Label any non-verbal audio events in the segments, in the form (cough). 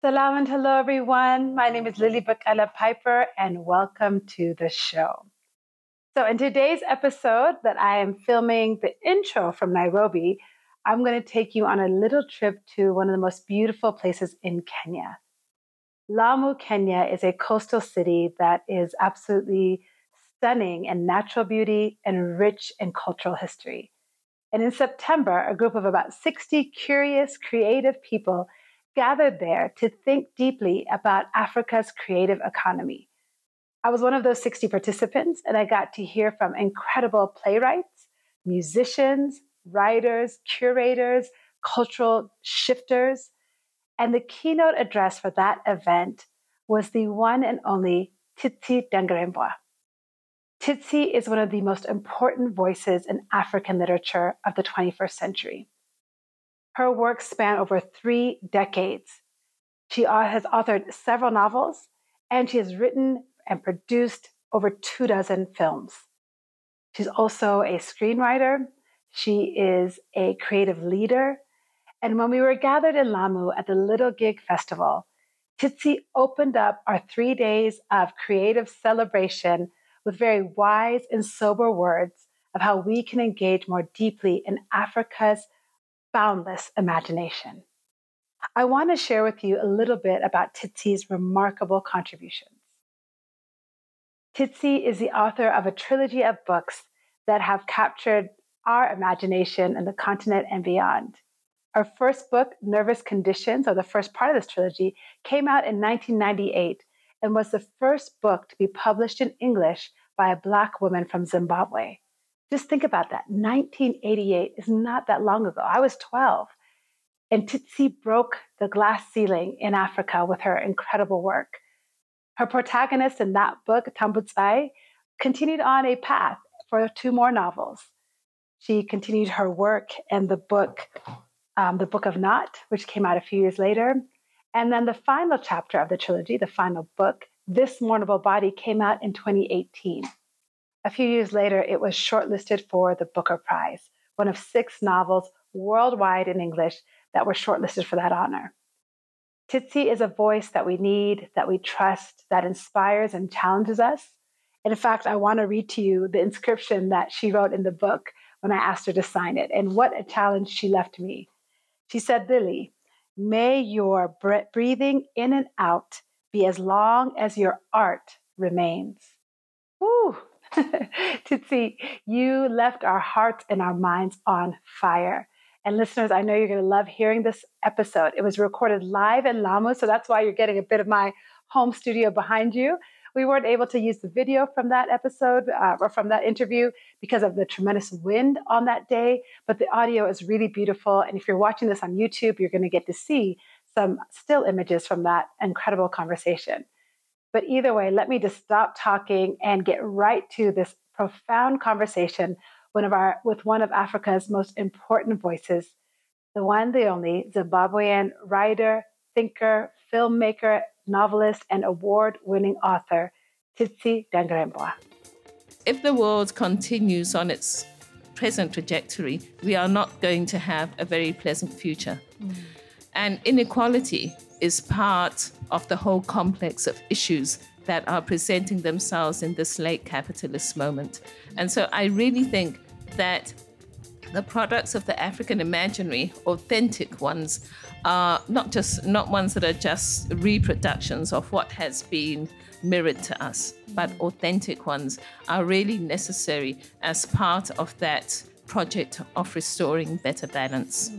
Salam and hello, everyone. My name is Lily Bekele Piper, and welcome to the show. So, in today's episode, that I am filming the intro from Nairobi, I'm going to take you on a little trip to one of the most beautiful places in Kenya. Lamu, Kenya is a coastal city that is absolutely stunning in natural beauty and rich in cultural history. And in September, a group of about 60 curious, creative people gathered there to think deeply about Africa's creative economy. I was one of those 60 participants, and I got to hear from incredible playwrights, musicians, writers, curators, cultural shifters. And the keynote address for that event was the one and only Tsitsi Dangarembga. Tsitsi is one of the most important voices in African literature of the 21st century. Her work span over three decades. She has authored several novels, and she has written and produced over two dozen films. She's also a screenwriter. She is a creative leader. And when we were gathered in Lamu at the Little Gig Festival, Tsitsi opened up our three days of creative celebration with very wise and sober words of how we can engage more deeply in Africa's boundless imagination. I want to share with you a little bit about Tsitsi's remarkable contributions. Tsitsi is the author of a trilogy of books that have captured our imagination in the continent and beyond. Our first book, Nervous Conditions, or the first part of this trilogy, came out in 1998 and was the first book to be published in English by a Black woman from Zimbabwe. Just think about that. 1988 is not that long ago. I was 12. And Tsitsi broke the glass ceiling in Africa with her incredible work. Her protagonist in that book, Tambudzai, continued on a path for two more novels. She continued her work in the book, um, The Book of Not, which came out a few years later. And then the final chapter of the trilogy, the final book, this Mournable Body came out in 2018. A few years later, it was shortlisted for the Booker Prize, one of six novels worldwide in English that were shortlisted for that honor. Tsitsi is a voice that we need, that we trust, that inspires and challenges us. And in fact, I want to read to you the inscription that she wrote in the book when I asked her to sign it, and what a challenge she left me. She said, Lily, may your breathing in and out be as long as your art remains. Woo! (laughs) Tsitsi, you left our hearts and our minds on fire. And listeners, I know you're going to love hearing this episode. It was recorded live in Lamu, so that's why you're getting a bit of my home studio behind you. We weren't able to use the video from that episode uh, or from that interview because of the tremendous wind on that day, but the audio is really beautiful. And if you're watching this on YouTube, you're going to get to see some still images from that incredible conversation. But either way, let me just stop talking and get right to this profound conversation one of our, with one of Africa's most important voices, the one, the only Zimbabwean writer, thinker, filmmaker, novelist, and award winning author, Tsitsi Dangarembga. If the world continues on its present trajectory, we are not going to have a very pleasant future. Mm. And inequality is part of the whole complex of issues that are presenting themselves in this late capitalist moment. And so I really think that the products of the African imaginary, authentic ones, are not just not ones that are just reproductions of what has been mirrored to us, but authentic ones are really necessary as part of that project of restoring better balance.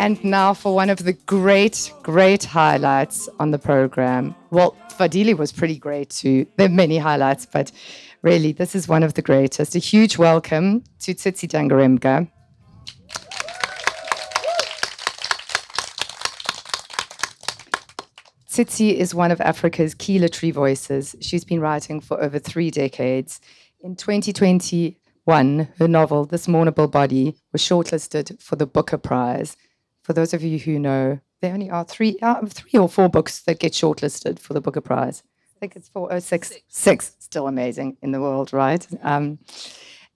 And now for one of the great, great highlights on the program. Well, Fadili was pretty great too. There are many highlights, but really, this is one of the greatest. A huge welcome to Tsitsi Dangarembga. Tsitsi is one of Africa's key literary voices. She's been writing for over three decades. In 2021, her novel, This Mournable Body, was shortlisted for the Booker Prize for those of you who know, there only are three, uh, three or four books that get shortlisted for the Booker Prize. I think it's four, oh, six, six. six still amazing in the world, right? Um,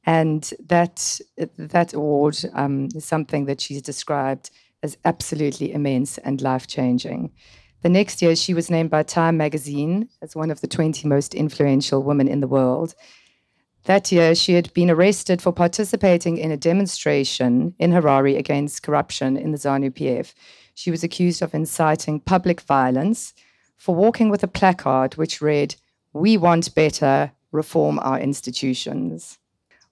and that that award um, is something that she's described as absolutely immense and life changing. The next year, she was named by Time magazine as one of the 20 most influential women in the world. That year, she had been arrested for participating in a demonstration in Harare against corruption in the ZANU PF. She was accused of inciting public violence for walking with a placard which read, We want better, reform our institutions.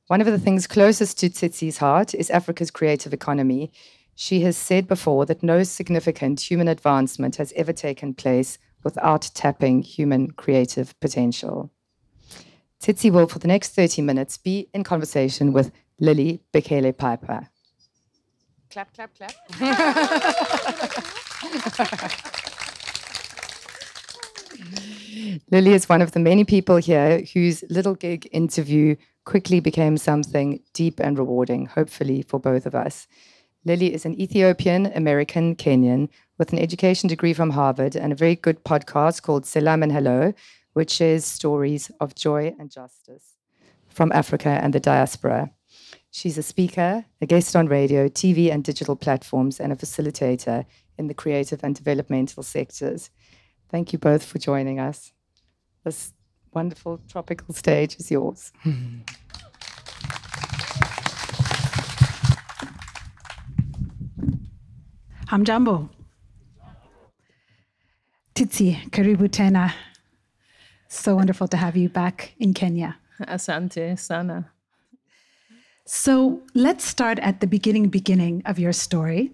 One of the things closest to Tsitsi's heart is Africa's creative economy. She has said before that no significant human advancement has ever taken place without tapping human creative potential. Tsitsi will, for the next 30 minutes, be in conversation with Lily Bekele Piper. Clap, clap, clap. (laughs) Lily is one of the many people here whose little gig interview quickly became something deep and rewarding, hopefully for both of us. Lily is an Ethiopian American Kenyan with an education degree from Harvard and a very good podcast called Selam and Hello, which shares stories of joy and justice from Africa and the diaspora. She's a speaker, a guest on radio, TV, and digital platforms, and a facilitator in the creative and developmental sectors. Thank you both for joining us. This wonderful tropical stage is yours. Hamjambo. Tsitsi, karibu tena. So wonderful to have you back in Kenya. Asante sana. So let's start at the beginning beginning of your story.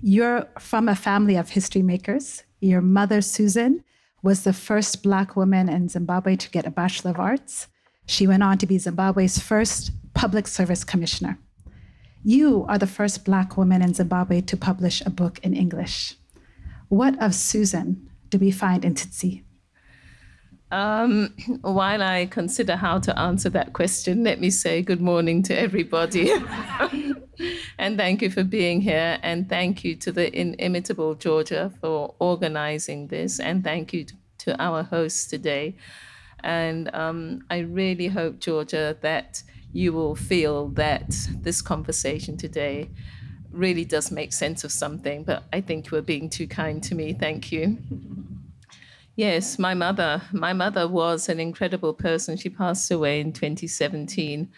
You're from a family of history makers. Your mother, Susan, was the first Black woman in Zimbabwe to get a Bachelor of Arts. She went on to be Zimbabwe's first public service commissioner. You are the first Black woman in Zimbabwe to publish a book in English. What of Susan do we find in Tsitsi? Um, (clears throat) while I consider how to answer that question, let me say good morning to everybody. (laughs) and thank you for being here. And thank you to the inimitable Georgia for organizing this. And thank you to our hosts today. And um, I really hope, Georgia, that you will feel that this conversation today really does make sense of something. But I think you are being too kind to me. Thank you. Yes, my mother. My mother was an incredible person. She passed away in 2017.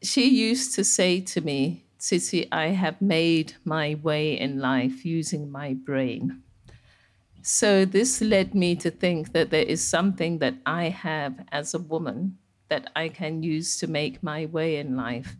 She used to say to me, Tsitsi, I have made my way in life using my brain. So this led me to think that there is something that I have as a woman that I can use to make my way in life.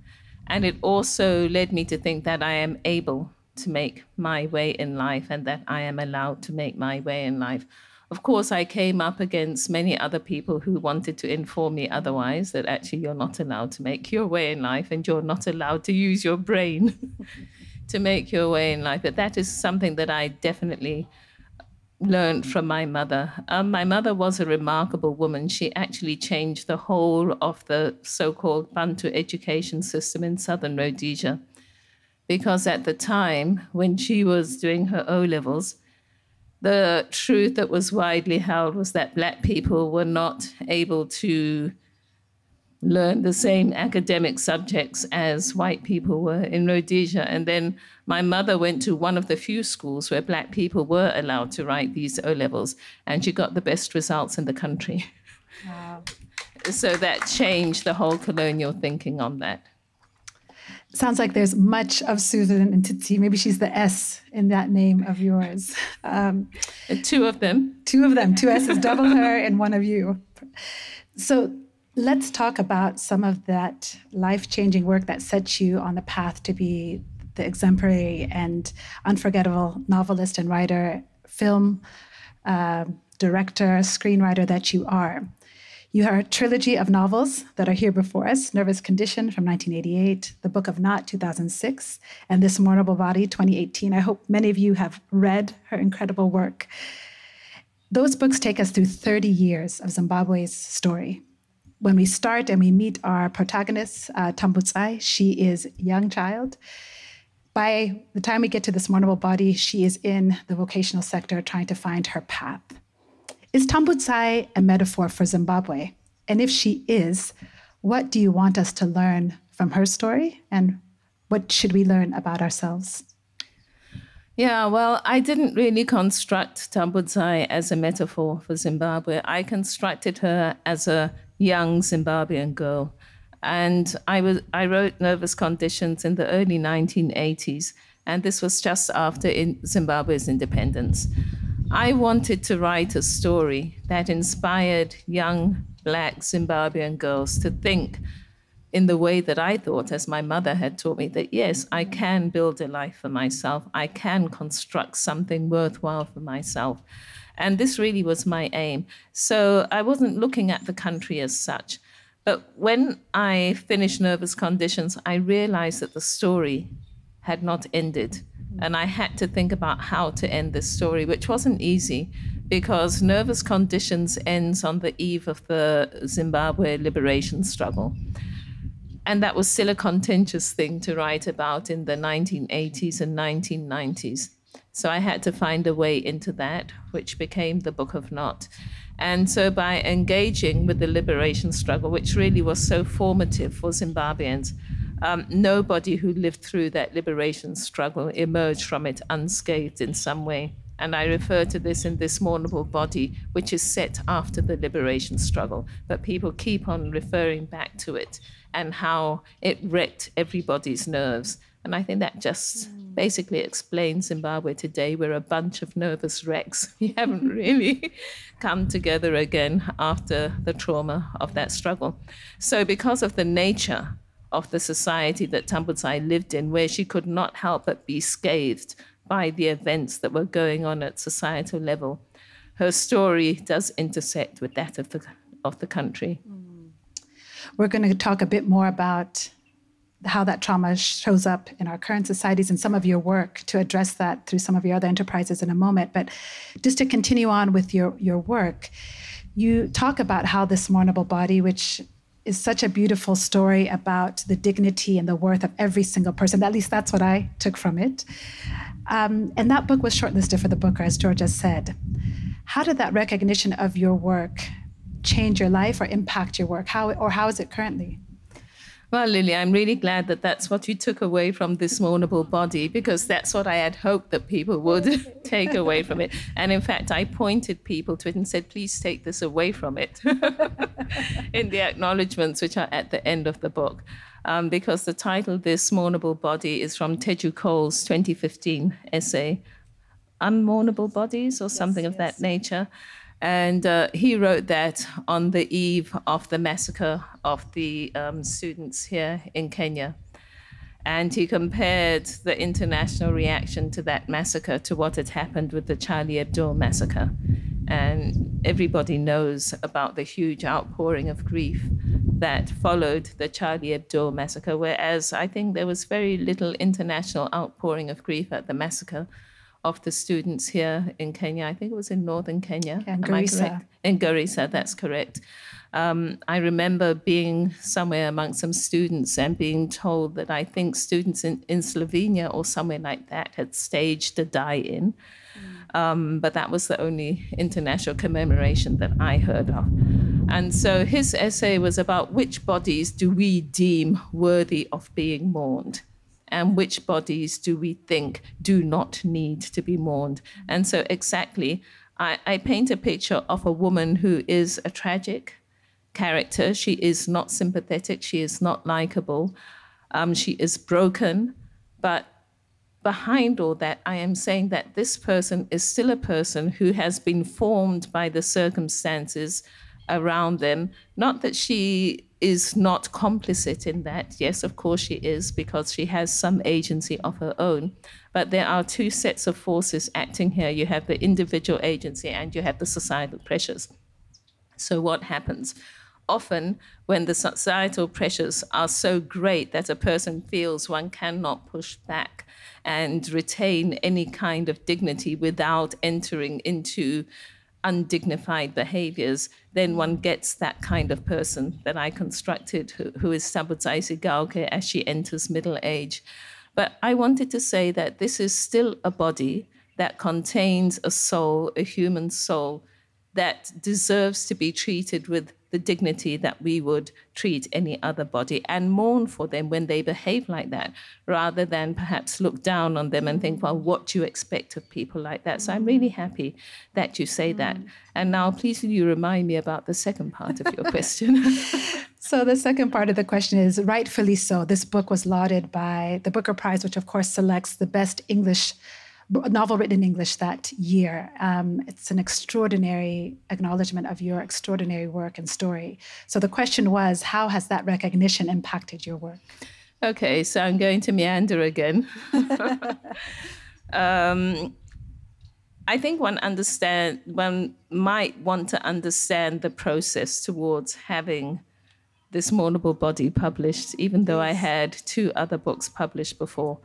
And it also led me to think that I am able to make my way in life and that I am allowed to make my way in life. Of course, I came up against many other people who wanted to inform me otherwise that actually you're not allowed to make your way in life and you're not allowed to use your brain (laughs) to make your way in life. But that is something that I definitely learned from my mother. Um, my mother was a remarkable woman. She actually changed the whole of the so called Bantu education system in southern Rhodesia. Because at the time, when she was doing her O levels, the truth that was widely held was that Black people were not able to learn the same academic subjects as white people were in Rhodesia. And then my mother went to one of the few schools where black people were allowed to write these O levels, and she got the best results in the country. Wow. (laughs) so that changed the whole colonial thinking on that. Sounds like there's much of Susan and Tsitsi. Maybe she's the S in that name of yours. Um, two of them. Two of them. Two S's, double her and one of you. So Let's talk about some of that life changing work that set you on the path to be the exemplary and unforgettable novelist and writer, film uh, director, screenwriter that you are. You have a trilogy of novels that are here before us Nervous Condition from 1988, The Book of Not 2006, and This Mournable Body 2018. I hope many of you have read her incredible work. Those books take us through 30 years of Zimbabwe's story when we start and we meet our protagonist, uh, Tambudzai, she is a young child. by the time we get to this mournable body, she is in the vocational sector trying to find her path. Is Tambudzai a metaphor for Zimbabwe? And if she is, what do you want us to learn from her story? And what should we learn about ourselves? Yeah, well, I didn't really construct Tambudzai as a metaphor for Zimbabwe. I constructed her as a young Zimbabwean girl. And I, was, I wrote Nervous Conditions in the early 1980s, and this was just after in Zimbabwe's independence. I wanted to write a story that inspired young black Zimbabwean girls to think in the way that I thought, as my mother had taught me, that yes, I can build a life for myself. I can construct something worthwhile for myself. And this really was my aim. So I wasn't looking at the country as such. But when I finished Nervous Conditions, I realized that the story had not ended. And I had to think about how to end this story, which wasn't easy because Nervous Conditions ends on the eve of the Zimbabwe liberation struggle. And that was still a contentious thing to write about in the 1980s and 1990s. So I had to find a way into that, which became the Book of Not. And so by engaging with the liberation struggle, which really was so formative for Zimbabweans, um, nobody who lived through that liberation struggle emerged from it unscathed in some way. And I refer to this in this mournable body, which is set after the liberation struggle. But people keep on referring back to it and how it wrecked everybody's nerves. And I think that just mm. basically explains Zimbabwe today. We're a bunch of nervous wrecks. (laughs) We haven't really (laughs) come together again after the trauma of that struggle. So, because of the nature of the society that Tambudzai lived in, where she could not help but be scathed by the events that were going on at societal level, her story does intersect with that of the, of the country. Mm. We're going to talk a bit more about how that trauma shows up in our current societies and some of your work to address that through some of your other enterprises in a moment. But just to continue on with your, your work, you talk about how this mournable body, which is such a beautiful story about the dignity and the worth of every single person. At least that's what I took from it. Um, and that book was shortlisted for the Booker, as Georgia said. How did that recognition of your work change your life or impact your work? How, or how is it currently? Well, Lily, I'm really glad that that's what you took away from this mournable body because that's what I had hoped that people would (laughs) take away from it. And in fact, I pointed people to it and said, please take this away from it (laughs) in the acknowledgements, which are at the end of the book. Um, because the title, This Mournable Body, is from Teju Cole's 2015 essay, Unmournable Bodies, or something of yes. that nature. And uh, he wrote that on the eve of the massacre of the um, students here in Kenya. And he compared the international reaction to that massacre to what had happened with the Charlie Hebdo massacre. And everybody knows about the huge outpouring of grief that followed the Charlie Hebdo massacre, whereas I think there was very little international outpouring of grief at the massacre of the students here in Kenya. I think it was in northern Kenya. Yeah, in Garissa. In Garissa, that's correct. Um, I remember being somewhere among some students and being told that I think students in, in Slovenia or somewhere like that had staged a die in. Mm. Um, but that was the only international commemoration that I heard of. And so his essay was about which bodies do we deem worthy of being mourned and which bodies do we think do not need to be mourned. And so, exactly, I, I paint a picture of a woman who is a tragic character. She is not sympathetic, she is not likable, um, she is broken. But behind all that, I am saying that this person is still a person who has been formed by the circumstances around them. Not that she is not complicit in that. Yes, of course she is, because she has some agency of her own. But there are two sets of forces acting here you have the individual agency and you have the societal pressures. So, what happens? Often, when the societal pressures are so great that a person feels one cannot push back and retain any kind of dignity without entering into undignified behaviors, then one gets that kind of person that I constructed, who, who is Tambudzai Sigauke as she enters middle age. But I wanted to say that this is still a body that contains a soul, a human soul, that deserves to be treated with the dignity that we would treat any other body and mourn for them when they behave like that, rather than perhaps look down on them and think, well, what do you expect of people like that? So I'm mm. really happy that you say that. Mm. And now, please, will you remind me about the second part of your (laughs) question? (laughs) so, the second part of the question is rightfully so. This book was lauded by the Booker Prize, which, of course, selects the best English novel written in English that year. Um, it's an extraordinary acknowledgement of your extraordinary work and story. So the question was, how has that recognition impacted your work? Okay, so I'm going to meander again. (laughs) um, I think one understand one might want to understand the process towards having this mournable body published, even though I had two other books published before.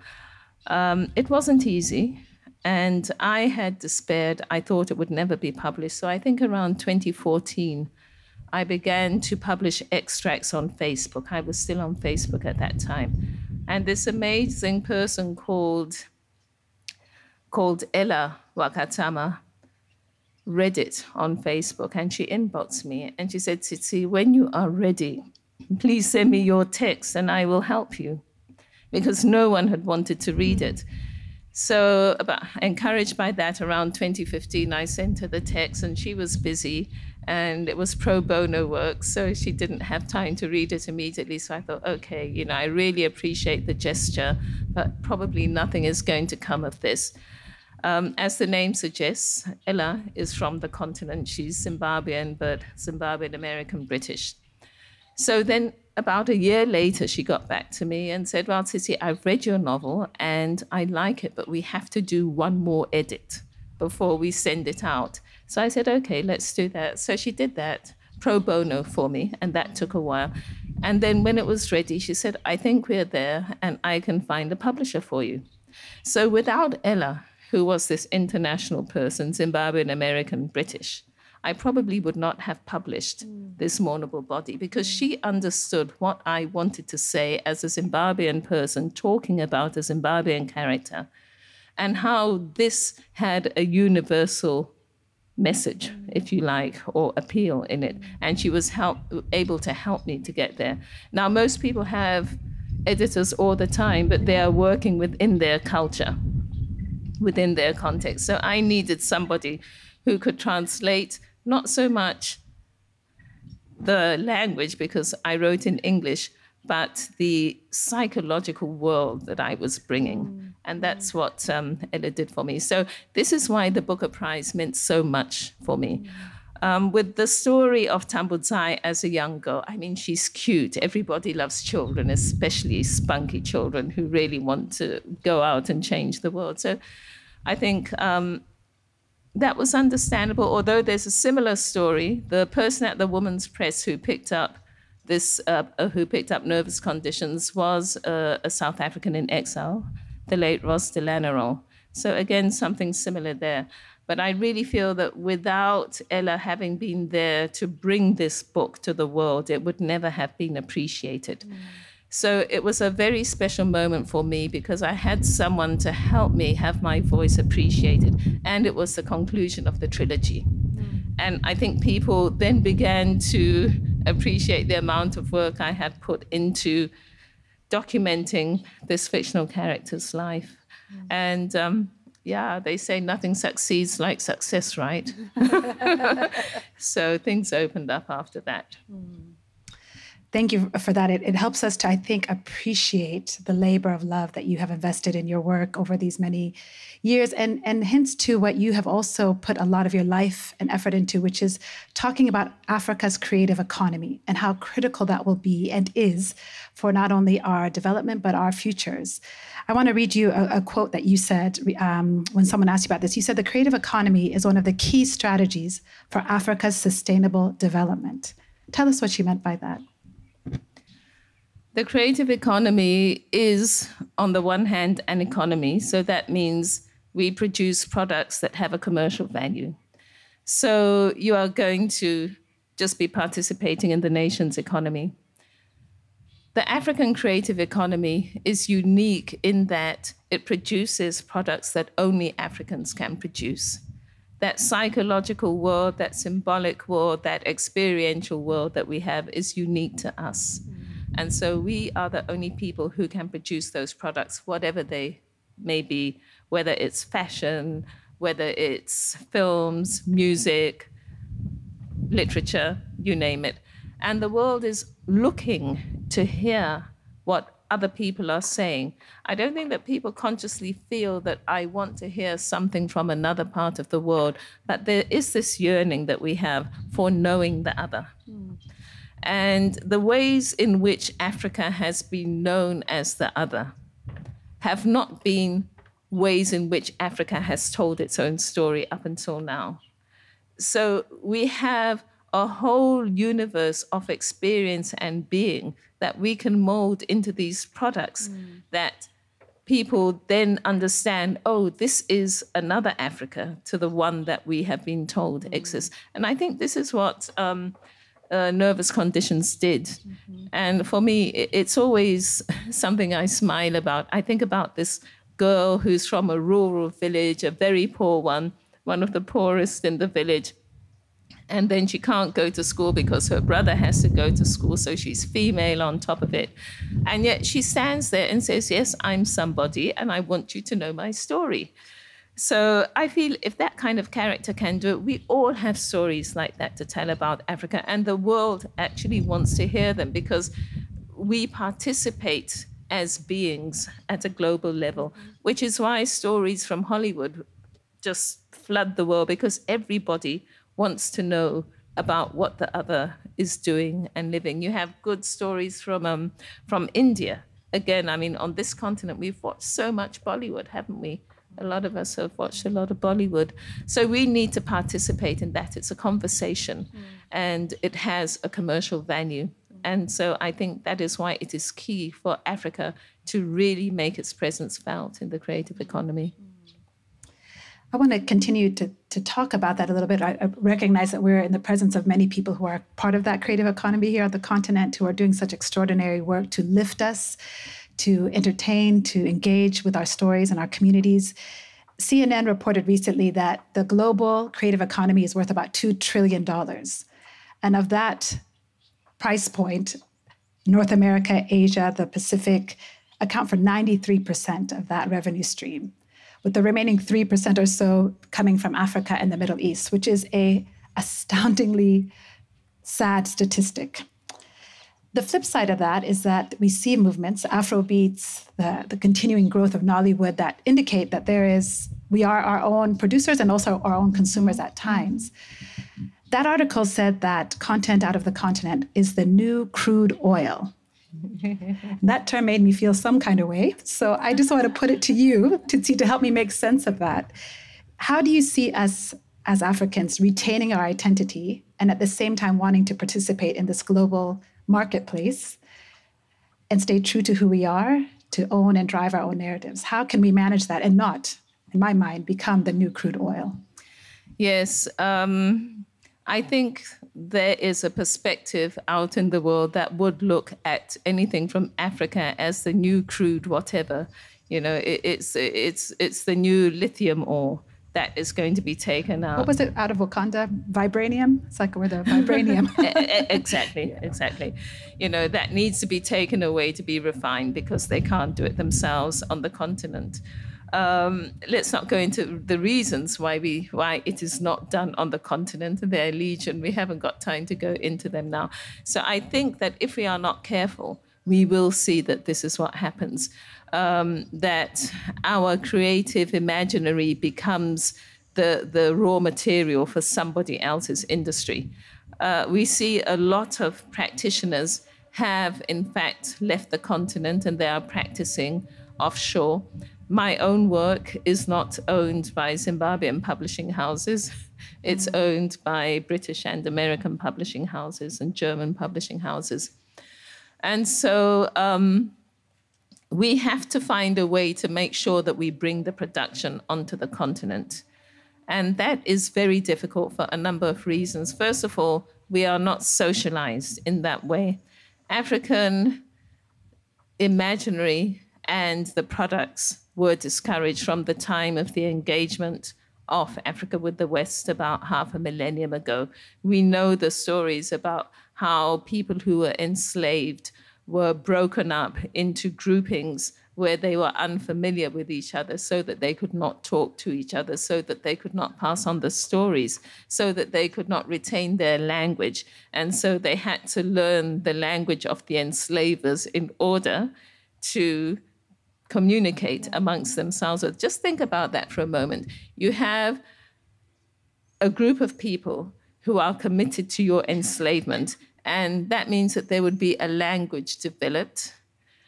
Um, it wasn't easy. And I had despaired. I thought it would never be published. So I think around 2014, I began to publish extracts on Facebook. I was still on Facebook at that time. And this amazing person called, called Ellah Wakatama read it on Facebook and she inboxed me and she said, Tsitsi, when you are ready, please send me your text and I will help you. Because no one had wanted to read it. So, about, encouraged by that, around 2015, I sent her the text, and she was busy, and it was pro bono work, so she didn't have time to read it immediately. So I thought, okay, you know, I really appreciate the gesture, but probably nothing is going to come of this. Um, as the name suggests, Ellah is from the continent. She's Zimbabwean, but Zimbabwean American British. So then about a year later, she got back to me and said, Well, Tsitsi, I've read your novel and I like it, but we have to do one more edit before we send it out. So I said, Okay, let's do that. So she did that pro bono for me, and that took a while. And then when it was ready, she said, I think we're there and I can find a publisher for you. So without Ellah, who was this international person, Zimbabwean American British, I probably would not have published mm. this mournable body because she understood what I wanted to say as a Zimbabwean person talking about a Zimbabwean character and how this had a universal message, mm. if you like, or appeal in it. And she was help, able to help me to get there. Now, most people have editors all the time, but they are working within their culture, within their context. So I needed somebody who could translate not so much the language, because I wrote in English, but the psychological world that I was bringing. Mm. And that's what um, Ellah did for me. So, this is why the Booker Prize meant so much for me. Mm. Um, with the story of Tambudzai as a young girl, I mean, she's cute. Everybody loves children, especially spunky children who really want to go out and change the world. So, I think um, that was understandable, although there's a similar story. The person at the Woman's Press who picked up this, uh, uh, who picked up nervous conditions, was uh, a South African in exile, the late Ros de Lanerolle. So again, something similar there. But I really feel that without Ellah having been there to bring this book to the world, it would never have been appreciated. Mm. So it was a very special moment for me because I had someone to help me have my voice appreciated. And it was the conclusion of the trilogy. Mm. And I think people then began to appreciate the amount of work I had put into documenting this fictional character's life. Mm. And um, yeah, they say nothing succeeds like success, right? (laughs) (laughs) so things opened up after that. Mm. Thank you for that. It, it, helps us to, I think, appreciate the labor of love that you have invested in your work over these many years, and and hints to what you have also put a lot of your life and effort into, which is talking about Africa's creative economy and how critical that will be and is for not only our development but our futures. I want to read you a, a quote that you said um, when someone asked you about this. You said the creative economy is one of the key strategies for Africa's sustainable development. Tell us what you meant by that. The creative economy is, on the one hand, an economy. So that means we produce products that have a commercial value. So you are going to just be participating in the nation's economy. The African creative economy is unique in that it produces products that only Africans can produce. That psychological world, that symbolic world, that experiential world that we have is unique to us. And so we are the only people who can produce those products, whatever they may be, whether it's fashion, whether it's films, music, literature, you name it. And the world is looking to hear what other people are saying. I don't think that people consciously feel that I want to hear something from another part of the world, but there is this yearning that we have for knowing the other. Mm. And the ways in which Africa has been known as the other have not been ways in which Africa has told its own story up until now. So we have a whole universe of experience and being that we can mold into these products mm. that people then understand oh this is another africa to the one that we have been told mm. exists and i think this is what um, uh, nervous conditions did. Mm-hmm. And for me, it's always (laughs) something I smile about. I think about this girl who's from a rural village, a very poor one, one of the poorest in the village. And then she can't go to school because her brother has to go to school, so she's female on top of it. And yet she stands there and says, Yes, I'm somebody, and I want you to know my story. So I feel if that kind of character can do it, we all have stories like that to tell about Africa, and the world actually wants to hear them because we participate as beings at a global level, which is why stories from Hollywood just flood the world because everybody wants to know about what the other is doing and living. You have good stories from um, from India. Again, I mean, on this continent, we've watched so much Bollywood, haven't we? A lot of us have watched a lot of Bollywood. So we need to participate in that. It's a conversation mm. and it has a commercial value. And so I think that is why it is key for Africa to really make its presence felt in the creative economy. I want to continue to, to talk about that a little bit. I, I, recognize that we're in the presence of many people who are part of that creative economy here on the continent who are doing such extraordinary work to lift us, to entertain, to engage with our stories and our communities. CNN reported recently that the global creative economy is worth about $2 trillion. And of that price point, North America, Asia, the Pacific account for 93% of that revenue stream, with the remaining 3% or so coming from Africa and the Middle East, which is a astoundingly sad statistic. The flip side of that is that we see movements, Afrobeats, the, the continuing growth of Nollywood that indicate that there is, we are our own producers and also our own consumers at times. That article said that content out of the continent is the new crude oil. (laughs) that term made me feel some kind of way. So I just want to put it to you to see to help me make sense of that. How do you see us as Africans retaining our identity and at the same time wanting to participate in this global marketplace and stay true to who we are, to own and drive our own narratives? How can we manage that and not, in my mind, become the new crude oil? Yes. Um, I think there is a perspective out in the world that would look at anything from Africa as the new crude whatever. You know, it, it's it's it's the new lithium ore that is going to be taken out. What was it out of Wakanda? Vibranium? It's like we're the vibranium. (laughs) exactly, (laughs) yeah. exactly. You know, that needs to be taken away to be refined because they can't do it themselves on the continent. Um, let's not go into the reasons why we why it is not done on the continent. They're legion. We haven't got time to go into them now. So I think that if we are not careful, we will see that this is what happens um, that our creative imaginary becomes the, the raw material for somebody else's industry. Uh, we see a lot of practitioners have, in fact, left the continent and they are practicing offshore. My own work is not owned by Zimbabwean publishing houses. (laughs) It's mm. owned by British and American publishing houses and German publishing houses. And so um, we have to find a way to make sure that we bring the production onto the continent. And that is very difficult for a number of reasons. First of all, we are not socialized in that way. African imaginary and the products were discouraged from the time of the engagement of Africa with the West about half a millennium ago. We know the stories about how people who were enslaved were broken up into groupings where they were unfamiliar with each other so that they could not talk to each other, so that they could not pass on the stories, so that they could not retain their language. And so they had to learn the language of the enslavers in order to communicate amongst themselves. So just think about that for a moment. You have a group of people who are committed to your enslavement, and that means that there would be a language developed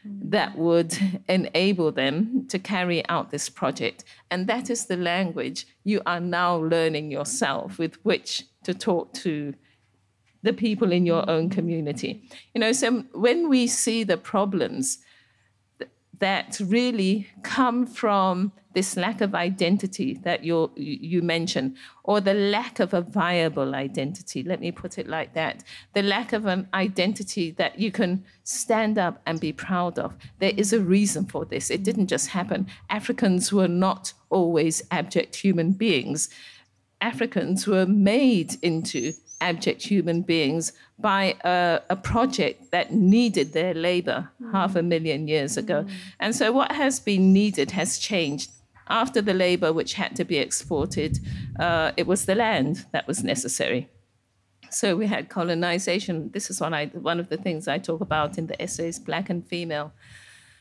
mm. that would (laughs) enable them to carry out this project. And that is the language you are now learning yourself with which to talk to the people in your own community. You know, so when we see the problems that really come from this lack of identity that you you mentioned, or the lack of a viable identity. Let me put it like that: the lack of an identity that you can stand up and be proud of. There is a reason for this. It didn't just happen. Africans were not always abject human beings. Africans were made into abject human beings by a, a project that needed their labor mm. half a million years ago. Mm. And so what has been needed has changed. After the labor, which had to be exported, uh, it was the land that was necessary. So we had colonization. This is one, I, one of the things I talk about in the essays, Black and Female.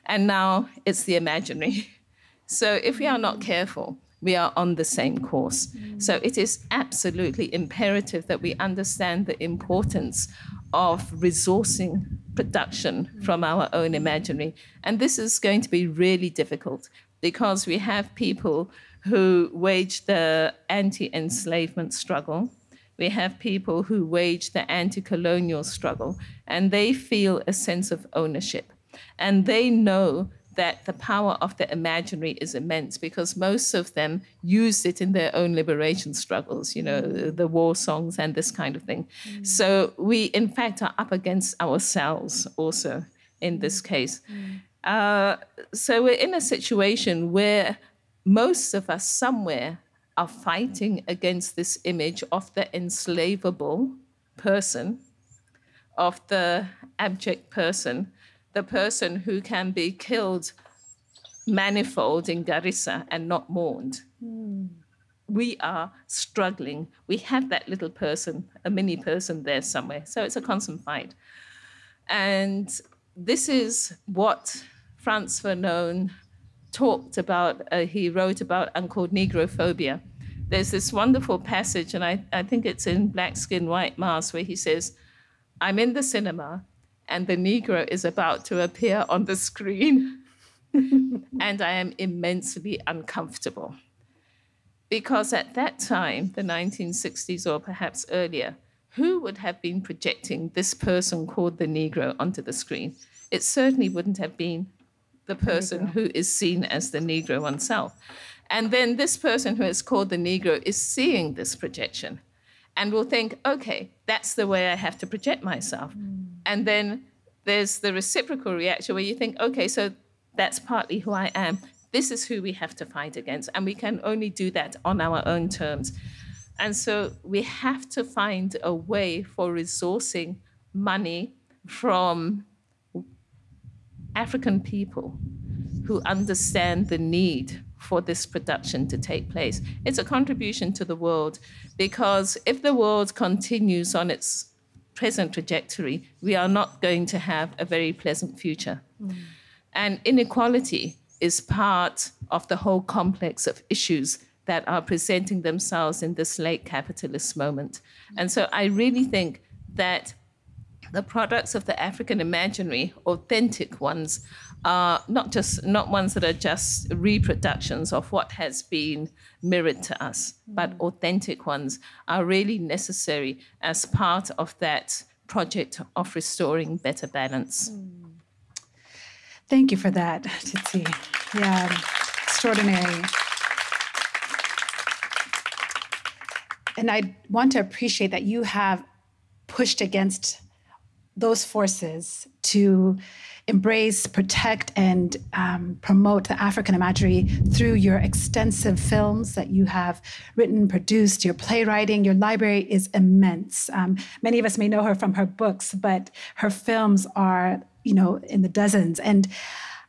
And now it's the imaginary. (laughs) So if we are not careful, we are on the same course. Mm. So it is absolutely imperative that we understand the importance of resourcing production mm. from our own imaginary. And this is going to be really difficult because we have people who wage the anti enslavement struggle. We have people who wage the anti colonial struggle, and they feel a sense of ownership. And they know that the power of the imaginary is immense because most of them used it in their own liberation struggles, you know, mm. the war songs and this kind of thing. Mm. So we, in fact, are up against ourselves also in this mm. case. Mm. Uh, so we're in a situation where most of us somewhere are fighting against this image of the enslavable person, of the abject person the person who can be killed manifold in Garissa and not mourned. Mm. We are struggling. We have that little person, a mini person there somewhere. So it's a constant fight. And this is what Frantz Fanon talked about. Uh, he wrote about and called negrophobia. There's this wonderful passage, and I, I think it's in Black Skin, White Mask, where he says, I'm in the cinema and the Negro is about to appear on the screen. (laughs) and I am immensely uncomfortable. Because at that time, the 1960s or perhaps earlier, who would have been projecting this person called the Negro onto the screen? It certainly wouldn't have been the person who is seen as the Negro oneself. And then this person who is called the Negro is seeing this projection and will think, okay, that's the way I have to project myself. Mm. And then there's the reciprocal reaction where you think, okay, so that's partly who I am. This is who we have to fight against. And we can only do that on our own terms. And so we have to find a way for resourcing money from African people who understand the need for this production to take place. It's a contribution to the world because if the world continues on its present trajectory, we are not going to have a very pleasant future. Mm. And inequality is part of the whole complex of issues that are presenting themselves in this late capitalist moment. And so I really think that the products of the African imaginary, authentic ones, are not just not ones that are just reproductions of what has been mirrored to us, but mm. authentic ones are really necessary as part of that project of restoring better balance. Mm. Thank you for that, Tsitsi. Yeah, extraordinary. And I want to appreciate that you have pushed against those forces to embrace, protect, and um, promote the African imagery through your extensive films that you have written, produced, your playwriting. Your library is immense. Um, many of us may know her from her books, but her films are, you know, in the dozens. And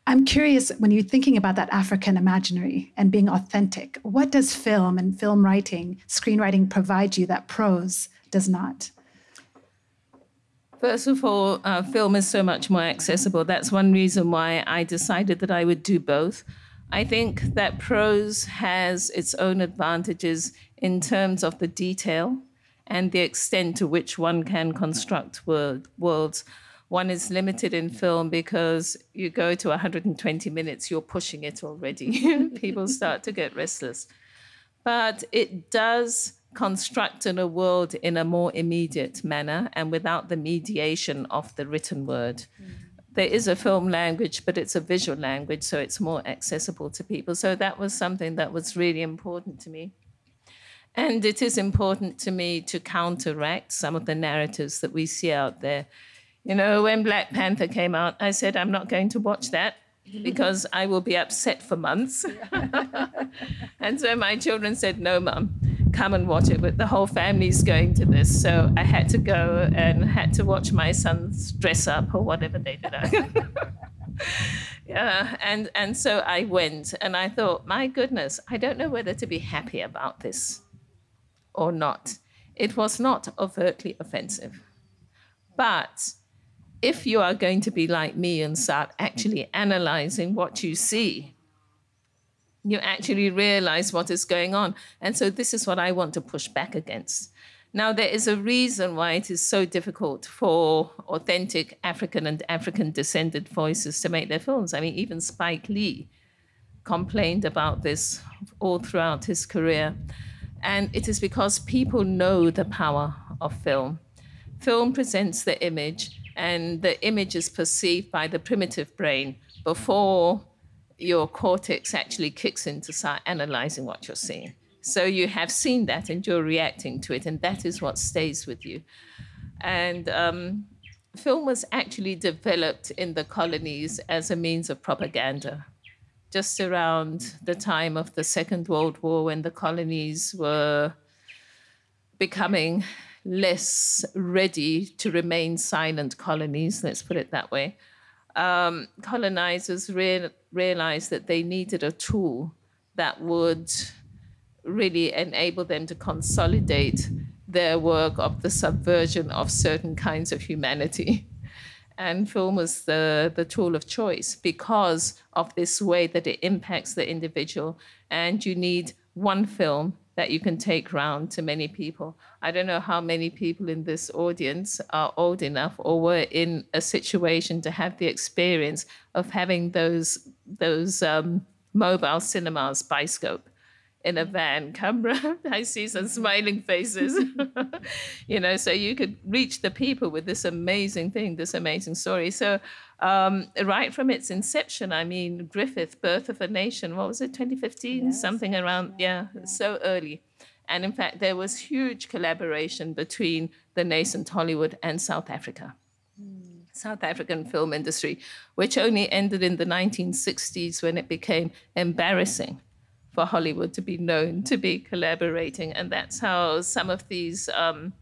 I'm curious when you're thinking about that African imaginary and being authentic, what does film and film writing, screenwriting provide you that prose does not? First of all, uh, film is so much more accessible. That's one reason why I decided that I would do both. I think that prose has its own advantages in terms of the detail and the extent to which one can construct worlds. One is limited in film because you go to 120 minutes, you're pushing it already. (laughs) People start to get restless. But it does construct in a world in a more immediate manner and without the mediation of the written word. There is a film language, but it's a visual language, so it's more accessible to people. So that was something that was really important to me. And it is important to me to counteract some of the narratives that we see out there. You know, when Black Panther came out, I said, I'm not going to watch that because I will be upset for months. (laughs) and so my children said, No, mum, come and watch it. But the whole family's going to this. So I had to go and had to watch my sons dress up or whatever they did. (laughs) yeah, and, and so I went and I thought, My goodness, I don't know whether to be happy about this or not. It was not overtly offensive. But if you are going to be like me and start actually analyzing what you see, you actually realize what is going on. And so this is what I want to push back against. Now, there is a reason why it is so difficult for authentic African and African descended voices to make their films. I mean, even Spike Lee complained about this all throughout his career. And it is because people know the power of film. Film presents the image, and the image is perceived by the primitive brain before your cortex actually kicks in to start analyzing what you're seeing. So you have seen that and you're reacting to it, and that is what stays with you. And um, film was actually developed in the colonies as a means of propaganda. Just around the time of the Second World War, when the colonies were becoming less ready to remain silent colonies, let's put it that way, um, colonizers re- realized that they needed a tool that would really enable them to consolidate their work of the subversion of certain kinds of humanity. And film was the, the tool of choice because of this way that it impacts the individual. And you need one film that you can take round to many people. I don't know how many people in this audience are old enough or were in a situation to have the experience of having those those um, mobile cinemas Bioscope in a van camera. (laughs) I see some smiling faces. (laughs) (laughs) you know, so you could reach the people with this amazing thing, this amazing story. So um, right from its inception, I mean, Griffith, Birth of a Nation, what was it, 2015? Yes. Something around, yeah, yeah, so early. And in fact, there was huge collaboration between the nascent Hollywood and South Africa. South African film industry, which only ended in the 1960s when it became embarrassing for Hollywood to be known to be collaborating. And that's how some of these um,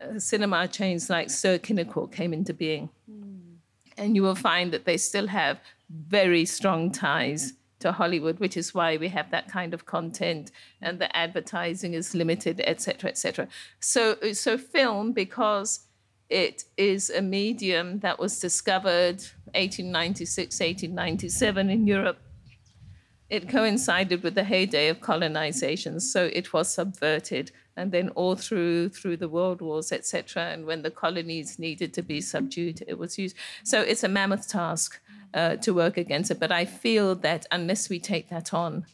uh, cinema chains like Ster-Kinekor came into being. Mm. And you will find that they still have very strong ties to Hollywood, which is why we have that kind of content and the advertising is limited, et cetera, et cetera. So, so film, because it is a medium that was discovered 1896, 1897 in Europe, it coincided with the heyday of colonization, so it was subverted, and then all through through the world wars, etc. And when the colonies needed to be subdued, it was used. So it's a mammoth task uh, to work against it. But I feel that unless we take that on,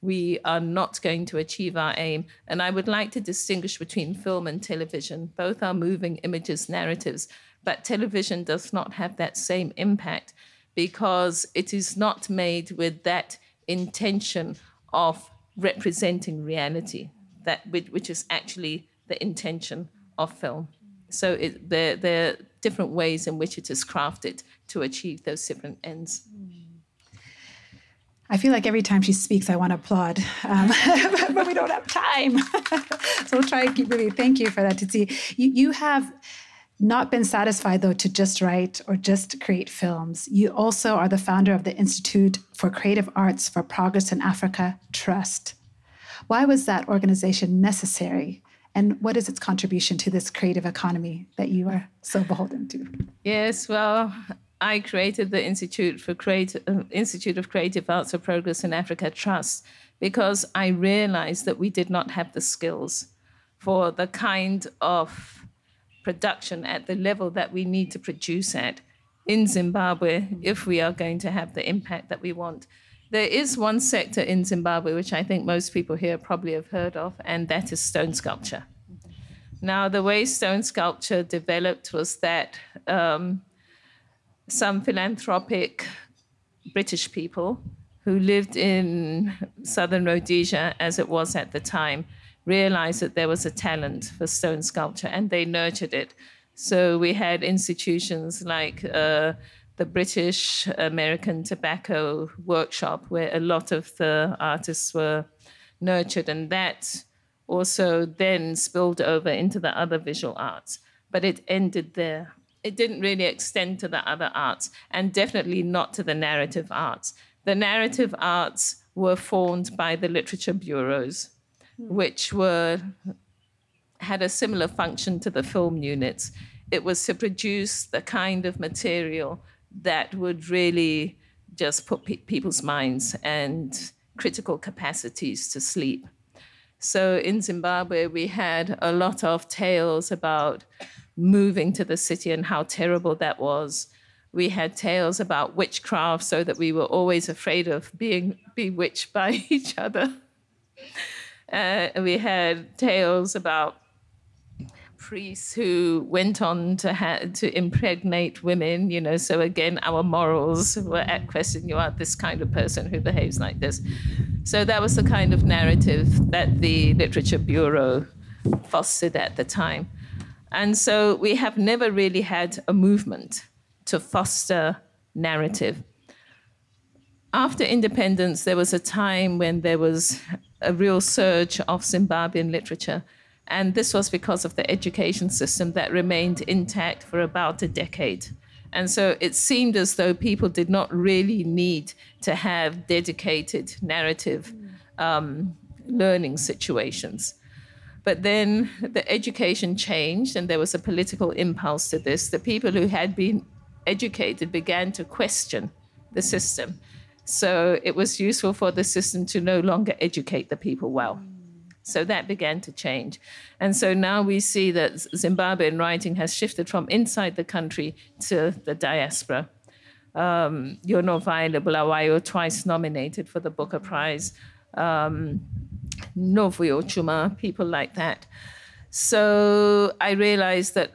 we are not going to achieve our aim. And I would like to distinguish between film and television. Both are moving images, narratives, but television does not have that same impact because it is not made with that intention of representing reality, that which is actually the intention of film. So it, the the different ways in which it is crafted to achieve those different ends. I feel like every time she speaks, I want to applaud, um, (laughs) but we don't have time. (laughs) so we'll try and keep moving. Thank you for that, Tsitsi. You, you have not been satisfied, though, to just write or just create films. You also are the founder of the Institute for Creative Arts for Progress in Africa, Trust. Why was that organization necessary? And what is its contribution to this creative economy that you are so beholden to? Yes, well, I created the Institute for Creative uh, Institute of Creative Arts for Progress in Africa Trust because I realized that we did not have the skills for the kind of production at the level that we need to produce at in Zimbabwe if we are going to have the impact that we want. There is one sector in Zimbabwe which I think most people here probably have heard of, and that is stone sculpture. Now, the way stone sculpture developed was that um, some philanthropic British people who lived in southern Rhodesia, as it was at the time, realized that there was a talent for stone sculpture and they nurtured it. So we had institutions like uh, the British American Tobacco Workshop, where a lot of the artists were nurtured, and that also then spilled over into the other visual arts. But it ended there. It didn't really extend to the other arts, and definitely not to the narrative arts. The narrative arts were formed by the literature bureaus, which were had a similar function to the film units. It was to produce the kind of material that would really just put pe- people's minds and critical capacities to sleep. So in Zimbabwe, we had a lot of tales about moving to the city and how terrible that was. We had tales about witchcraft, so that we were always afraid of being (laughs) bewitched by (laughs) each other. Uh, we had tales about priests who went on to ha- to impregnate women. You know, so again, our morals were at question. You are this kind of person who behaves like this. So that was the kind of narrative that the Literature Bureau fostered at the time. And so we have never really had a movement to foster narrative. After independence, there was a time when there was a real surge of Zimbabwean literature. And this was because of the education system that remained intact for about a decade. And so it seemed as though people did not really need to have dedicated narrative um, learning situations. But then the education changed, and there was a political impulse to this. The people who had been educated began to question the system. So it was useful for the system to no longer educate the people well. So that began to change. And so now we see that Zimbabwean writing has shifted from inside the country to the diaspora. Um, NoViolet Bulawayo, twice nominated for the Booker Prize. Um, Novuyo Tshuma, people like that. So I realized that,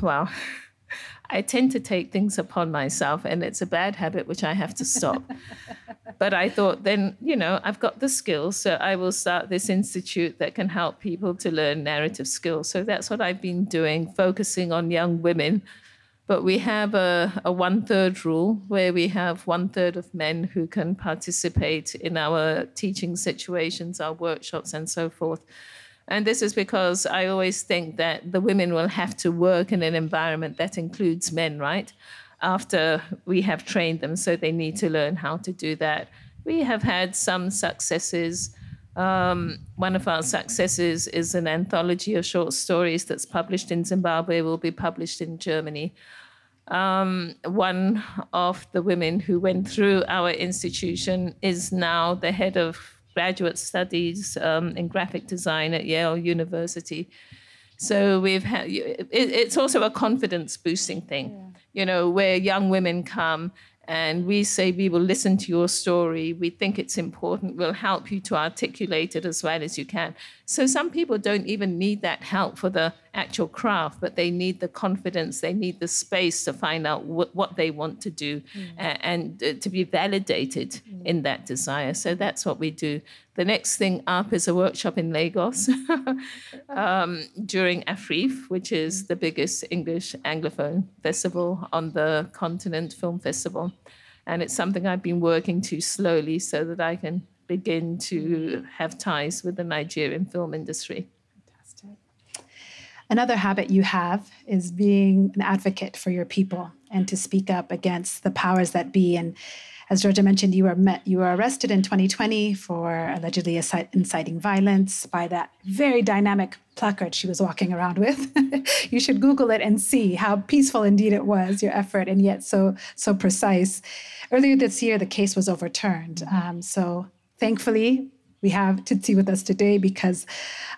well, (laughs) I tend to take things upon myself, and it's a bad habit which I have to stop. (laughs) but I thought, then, you know, I've got the skills, so I will start this institute that can help people to learn narrative skills. So that's what I've been doing, focusing on young women. But we have a, a one third rule where we have one third of men who can participate in our teaching situations, our workshops, and so forth. And this is because I always think that the women will have to work in an environment that includes men, right? After we have trained them, so they need to learn how to do that. We have had some successes. Um, one of our successes is an anthology of short stories that's published in Zimbabwe, will be published in Germany. Um, one of the women who went through our institution is now the head of graduate studies um, in graphic design at Yale University. So we've had it, it's also a confidence boosting thing, yeah. you know, where young women come and we say we will listen to your story. We think it's important. We'll help you to articulate it as well as you can. So some people don't even need that help for the actual craft, but they need the confidence, they need the space to find out what, what they want to do mm. and, and uh, to be validated mm. in that desire. So that's what we do. The next thing up is a workshop in Lagos (laughs) um, during AFRIFF, which is the biggest English Anglophone festival on the continent, film festival. And it's something I've been working to slowly so that I can begin to have ties with the Nigerian film industry. Fantastic. Another habit you have is being an advocate for your people and to speak up against the powers that be. And as Georgia mentioned, you were met, you were arrested in 2020 for allegedly inciting violence by that very dynamic placard she was walking around with. (laughs) you should Google it and see how peaceful indeed it was, your effort, and yet so so precise. Earlier this year, the case was overturned. Um, so thankfully, we have Tsitsi with us today because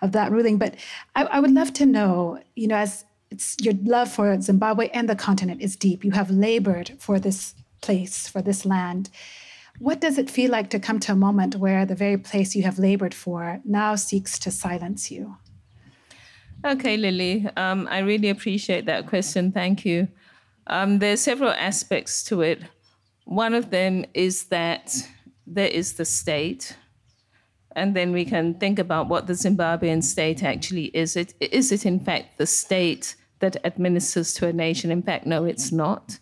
of that ruling. But I, I would love to know, you know, as it's your love for Zimbabwe and the continent is deep. You have labored for this place, for this land. What does it feel like to come to a moment where the very place you have labored for now seeks to silence you? Okay, Lilly, um, I really appreciate that question. Thank you. Um, there are several aspects to it. One of them is that there is the state, and then we can think about what the Zimbabwean state actually is. It is it in fact the state that administers to a nation? In fact, no, it's not.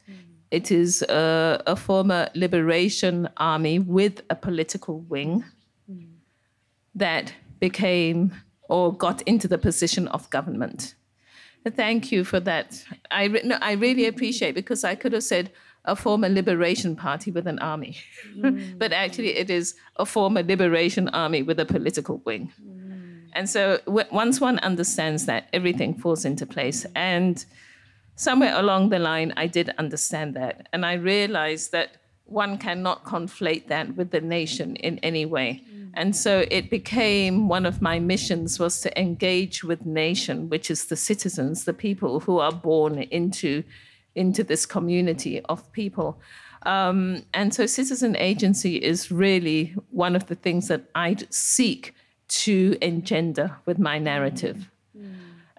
It is a, a former liberation army with a political wing that became or got into the position of government. Thank you for that. I, no, I really appreciate because I could have said a former liberation party with an army, mm. (laughs) but actually it is a former liberation army with a political wing. Mm. And so w- once one understands that, everything falls into place. And somewhere along the line, I did understand that. And I realized that one cannot conflate that with the nation in any way. Mm. And so it became one of my missions was to engage with nation, which is the citizens, the people who are born into, into this community of people. Um, and so citizen agency is really one of the things that I seek to engender with my narrative.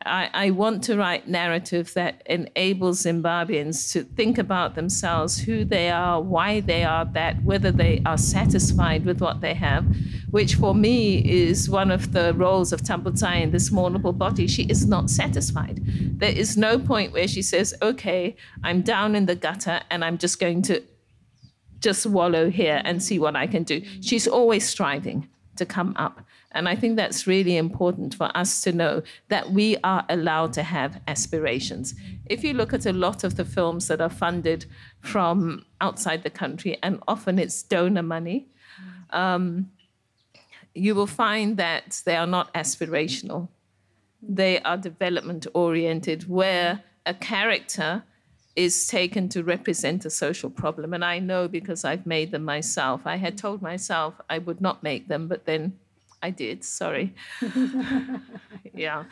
I, I, want to write narrative that enables Zimbabweans to think about themselves, who they are, why they are that, whether they are satisfied with what they have, which for me is one of the roles of Tambudzai in this mournable body. She is not satisfied. There is no point where she says, okay, I'm down in the gutter and I'm just going to just wallow here and see what I can do. She's always striving to come up. And I think that's really important for us to know that we are allowed to have aspirations. If you look at a lot of the films that are funded from outside the country, and often it's donor money, um, you will find that they are not aspirational. They are development oriented, where a character is taken to represent a social problem. And I know because I've made them myself. I had told myself I would not make them, but then I did, sorry. (laughs) yeah.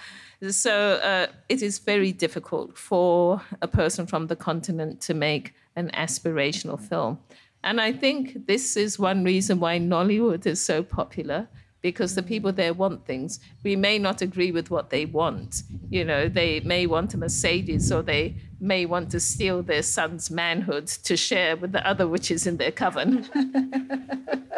So uh, it is very difficult for a person from the continent to make an aspirational film. And I think this is one reason why Nollywood is so popular because the people there want things. We may not agree with what they want. You know, they may want a Mercedes or they may want to steal their son's manhood to share with the other witches in their coven. (laughs)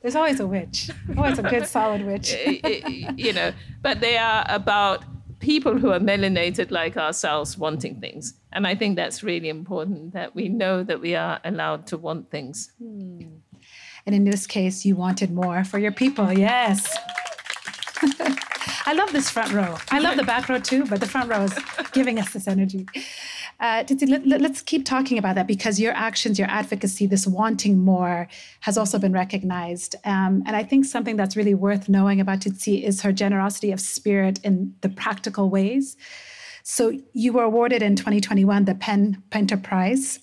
There's always a witch. Always a good solid witch. Eh, eh, eh, you know, but they are about people who are melanated like ourselves wanting things. And I think that's really important that we know that we are allowed to want things. Hmm. And in this case, you wanted more for your people. Yes. (laughs) I love this front row. I love the back row too, but the front row is giving us this energy. Uh, let, us keep talking about that because your actions, your advocacy, this wanting more has also been recognized. Um, and I think something that's really worth knowing about Tsitsi is her generosity of spirit in the practical ways. So you were awarded in 2021 the PEN Pinter Prize,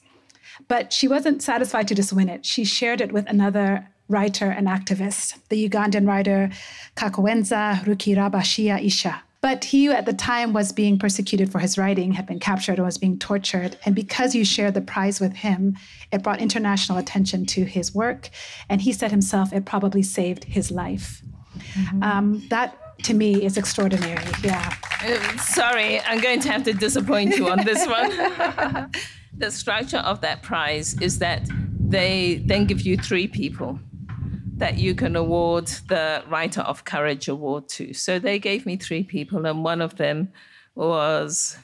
but she wasn't satisfied to just win it. She shared it with another writer and activist, the Ugandan writer Kakwenza Rukirabashaija. But he, at the time, was being persecuted for his writing, had been captured, and was being tortured. And because you shared the prize with him, it brought international attention to his work. And he said himself, it probably saved his life. Mm-hmm. Um, that to me is extraordinary. Yeah. Uh, sorry, I'm going to have to disappoint you on this one. (laughs) the structure of that prize is that they then give you three people that you can award the Writer of Courage Award to. So they gave me three people, and one of them was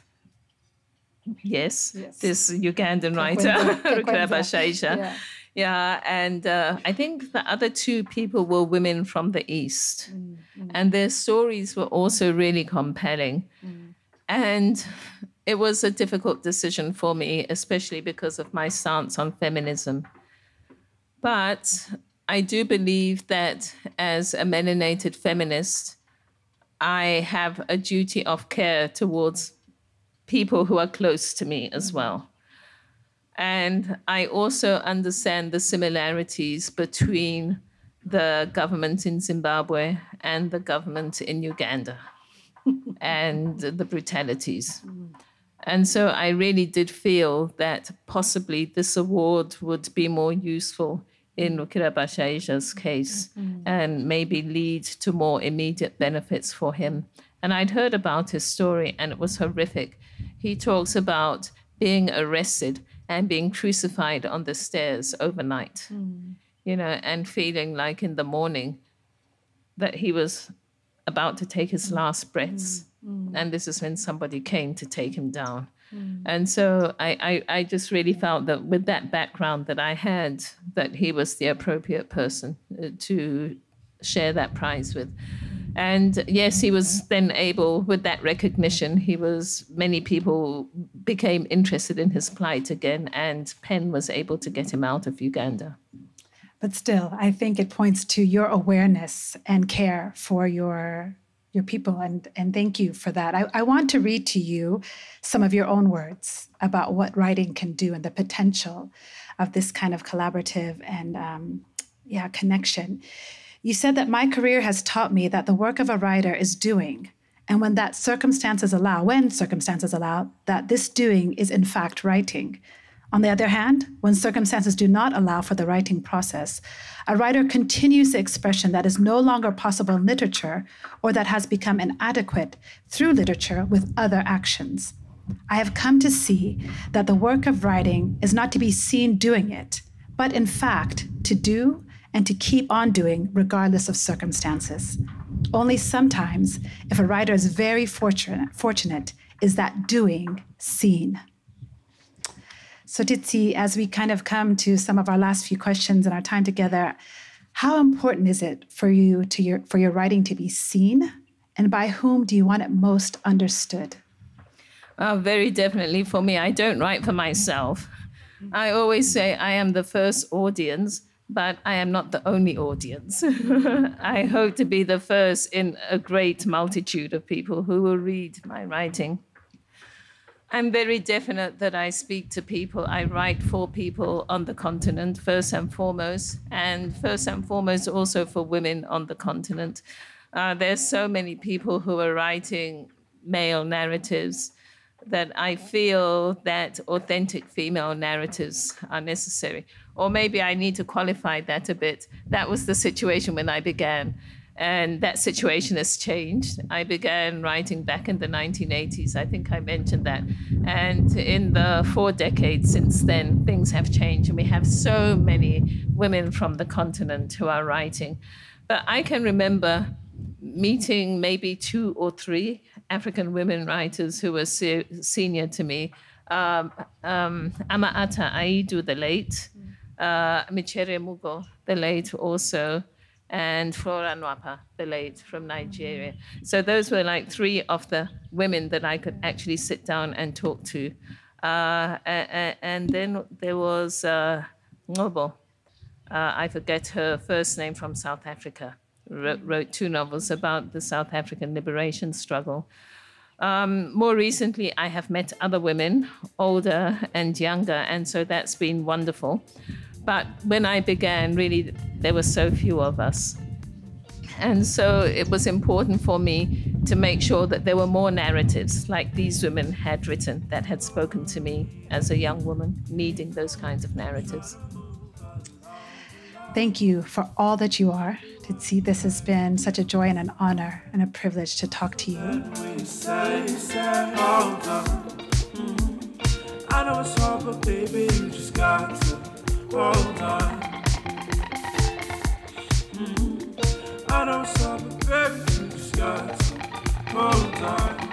yes, yes. this Ugandan writer, (laughs) Rukweba Shaija. Yeah. yeah, and uh, I think the other two people were women from the East, mm, mm. and their stories were also really compelling. Mm. And it was a difficult decision for me, especially because of my stance on feminism. But I do believe that as a melanated feminist, I have a duty of care towards people who are close to me as well. And I also understand the similarities between the government in Zimbabwe and the government in Uganda (laughs) and the brutalities. Mm. And so I really did feel that possibly this award would be more useful in Lukweba Shaija's case mm-hmm. and maybe lead to more immediate benefits for him. And I'd heard about his story and it was horrific. He talks about being arrested and being crucified on the stairs overnight, mm. you know, and feeling like in the morning that he was about to take his last breaths. Mm. And this is when somebody came to take him down. Mm. And so I, I, I, just really felt that with that background that I had, that he was the appropriate person uh, to share that prize with. And yes, he was then able, with that recognition, he was, many people became interested in his plight again, and PEN was able to get him out of Uganda. But still, I think it points to your awareness and care for your your people and and thank you for that. I, I want to read to you some of your own words about what writing can do and the potential of this kind of collaborative and um, yeah connection. You said that my career has taught me that the work of a writer is doing and when that circumstances allow when circumstances allow that this doing is in fact writing on the other hand, when circumstances do not allow for the writing process, a writer continues the expression that is no longer possible in literature or that has become inadequate through literature with other actions. I have come to see that the work of writing is not to be seen doing it, but in fact to do and to keep on doing regardless of circumstances. Only sometimes, if a writer is very fortunate, fortunate is that doing seen. So, Tsitsi, as we kind of come to some of our last few questions in our time together, how important is it for you to your for your writing to be seen, and by whom do you want it most understood? Uh, very definitely for me. I don't write for myself. I always say I am the first audience, but I am not the only audience. (laughs) I hope to be the first in a great multitude of people who will read my writing. I'm very definite that I speak to people. I write for people on the continent, first and foremost, and first and foremost also for women on the continent. Uh, there's so many people who are writing male narratives that I feel that authentic female narratives are necessary. Or maybe I need to qualify that a bit. That was the situation when I began. And that situation has changed. I began writing back in the 1980s. I think I mentioned that. And in the four decades since then, things have changed. And we have so many women from the continent who are writing. But I can remember meeting maybe two or three African women writers who were se- senior to me. Um, um, Ama Ata Aidoo, the late, uh, Micere Mugo, the late also and Flora Nwapa, the late from Nigeria. So those were like three of the women that I could actually sit down and talk to. Uh, and, and, then there was uh, Ngcobo. Uh, I forget her first name from South Africa. Wrote, wrote two novels about the South African liberation struggle. Um, more recently, I have met other women, older and younger, and so that's been wonderful. But when I began, really, there were so few of us. And so it was important for me to make sure that there were more narratives like these women had written that had spoken to me as a young woman needing those kinds of narratives. Thank you for all that you are. To see this has been such a joy and an honor and a privilege to talk to you. Hold on. I don't stop, baby, you just got to hold on.